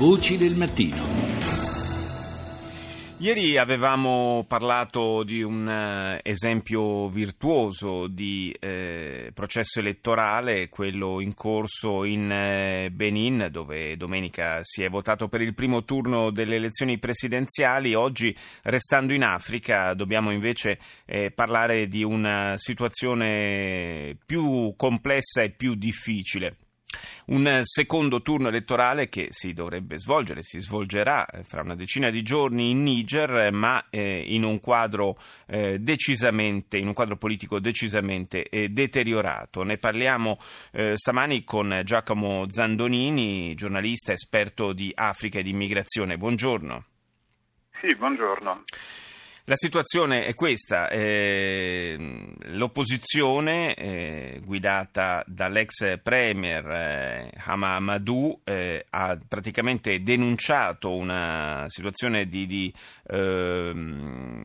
Voci del mattino. Ieri avevamo parlato di un uh, esempio virtuoso di eh, processo elettorale, quello in corso in eh, Benin, dove domenica si è votato per il primo turno delle elezioni presidenziali. Oggi, restando in Africa, dobbiamo invece eh, parlare di una situazione più complessa e più difficile. Un secondo turno elettorale che si dovrebbe svolgere, si svolgerà eh, fra una decina di giorni in Niger, ma eh, in un quadro eh, in un quadro politico decisamente eh, deteriorato. Ne parliamo eh, stamani con Giacomo Zandonini, giornalista esperto di Africa e di immigrazione. Buongiorno. Sì, buongiorno. La situazione è questa, eh, l'opposizione eh, guidata dall'ex premier eh, Hama Amadou eh, ha praticamente denunciato una situazione di, di ehm,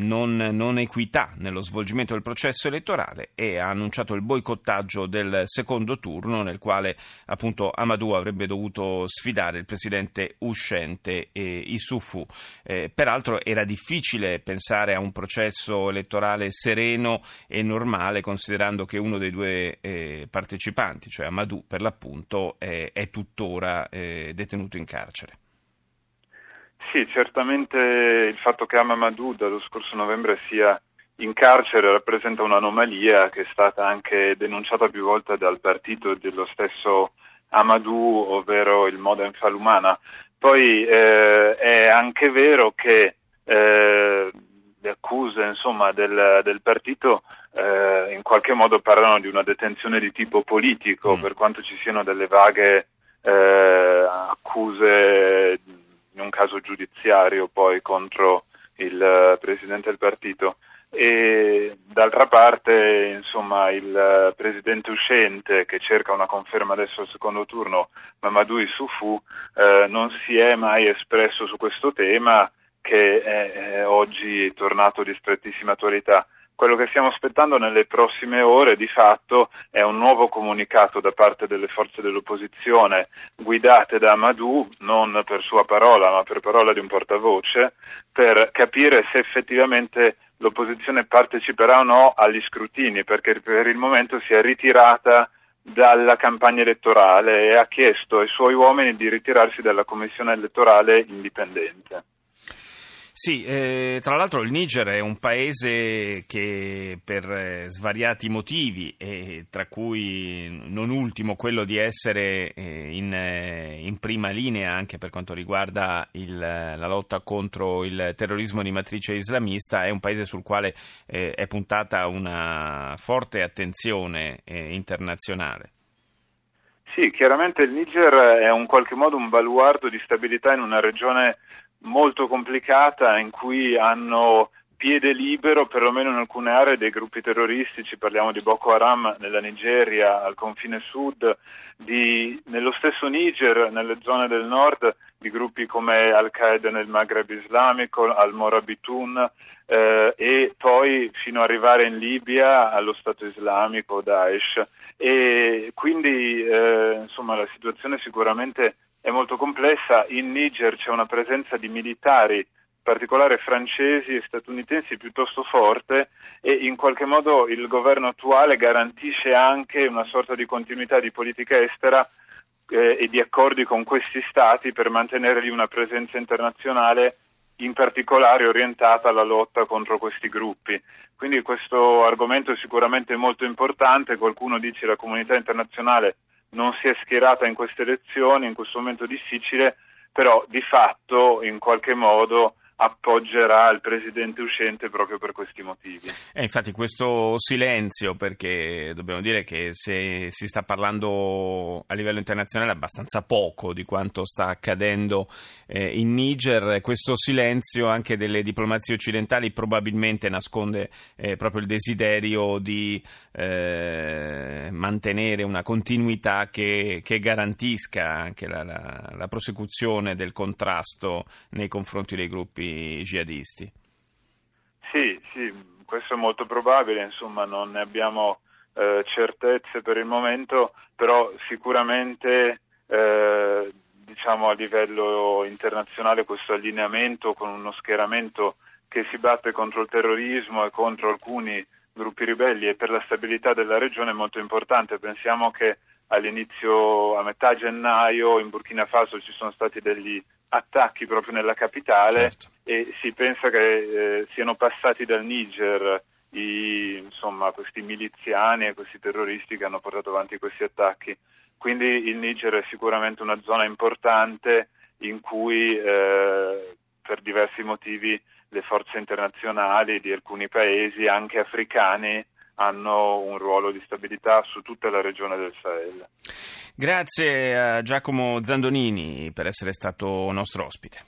non, non, equità nello svolgimento del processo elettorale e ha annunciato il boicottaggio del secondo turno nel quale appunto Amadou avrebbe dovuto sfidare il presidente uscente Issoufou. Eh, peraltro era difficile pensare a un processo elettorale sereno e normale, considerando che uno dei due eh, partecipanti, cioè Amadou per l'appunto, è, è tuttora eh, detenuto in carcere. Sì, certamente il fatto che Amadou dallo scorso novembre sia in carcere rappresenta un'anomalia che è stata anche denunciata più volte dal partito dello stesso Amadou, ovvero il Modem Falumana. Poi eh, è anche vero che eh, le accuse insomma, del, del, partito eh, in qualche modo parlano di una detenzione di tipo politico, mm. per quanto ci siano delle vaghe eh, accuse in un caso giudiziario poi contro il presidente del partito. E d'altra parte, insomma, il presidente uscente che cerca una conferma adesso al secondo turno, Mamadou Issoufou, eh, non si è mai espresso su questo tema che è, è oggi tornato di strettissima attualità. Quello che stiamo aspettando nelle prossime ore di fatto è un nuovo comunicato da parte delle forze dell'opposizione guidate da Madou, non per sua parola ma per parola di un portavoce, per capire se effettivamente l'opposizione parteciperà o no agli scrutini, perché per il momento si è ritirata dalla campagna elettorale e ha chiesto ai suoi uomini di ritirarsi dalla commissione elettorale indipendente. Sì, eh, tra l'altro il Niger è un paese che per eh, svariati motivi, e tra cui non ultimo quello di essere eh, in, eh, in, prima linea anche per quanto riguarda il, la lotta contro il terrorismo di matrice islamista, è un paese sul quale eh, è puntata una forte attenzione eh, internazionale. Sì, chiaramente il Niger è in qualche modo un baluardo di stabilità in una regione molto complicata in cui hanno piede libero, perlomeno in alcune aree, dei gruppi terroristici, parliamo di Boko Haram nella Nigeria, al confine sud, di, nello stesso Niger, nelle zone del nord, di gruppi come Al-Qaeda nel Maghreb islamico, Al-Morabitun eh, e poi fino ad arrivare in Libia allo Stato islamico, Daesh. E quindi eh, insomma la situazione sicuramente è molto complessa. In Niger c'è una presenza di militari, in particolare francesi e statunitensi, piuttosto forte e in qualche modo il governo attuale garantisce anche una sorta di continuità di politica estera eh, e di accordi con questi stati per mantenere lì una presenza internazionale in particolare orientata alla lotta contro questi gruppi. Quindi questo argomento è sicuramente molto importante, qualcuno dice che la comunità internazionale non si è schierata in queste elezioni, in questo momento difficile, però di fatto in qualche modo appoggerà il presidente uscente proprio per questi motivi. E infatti questo silenzio, perché dobbiamo dire che se si sta parlando a livello internazionale abbastanza poco di quanto sta accadendo eh, in Niger, questo silenzio anche delle diplomazie occidentali probabilmente nasconde eh, proprio il desiderio di eh, mantenere una continuità che, che garantisca anche la, la, la prosecuzione del contrasto nei confronti dei jihadisti. Sì, sì, questo è molto probabile, insomma non ne abbiamo eh, certezze per il momento, però sicuramente eh, diciamo, a livello internazionale questo allineamento con uno schieramento che si batte contro il terrorismo e contro alcuni gruppi ribelli e per la stabilità della regione è molto importante. Pensiamo che all'inizio, a metà gennaio, in Burkina Faso ci sono stati degli attacchi proprio nella capitale certo. e si pensa che eh, siano passati dal Niger i, insomma, questi miliziani e questi terroristi che hanno portato avanti questi attacchi. Quindi il Niger è sicuramente una zona importante in cui eh, per diversi motivi le forze internazionali di alcuni paesi, anche africani, hanno un ruolo di stabilità su tutta la regione del Sahel. Grazie a Giacomo Zandonini per essere stato nostro ospite.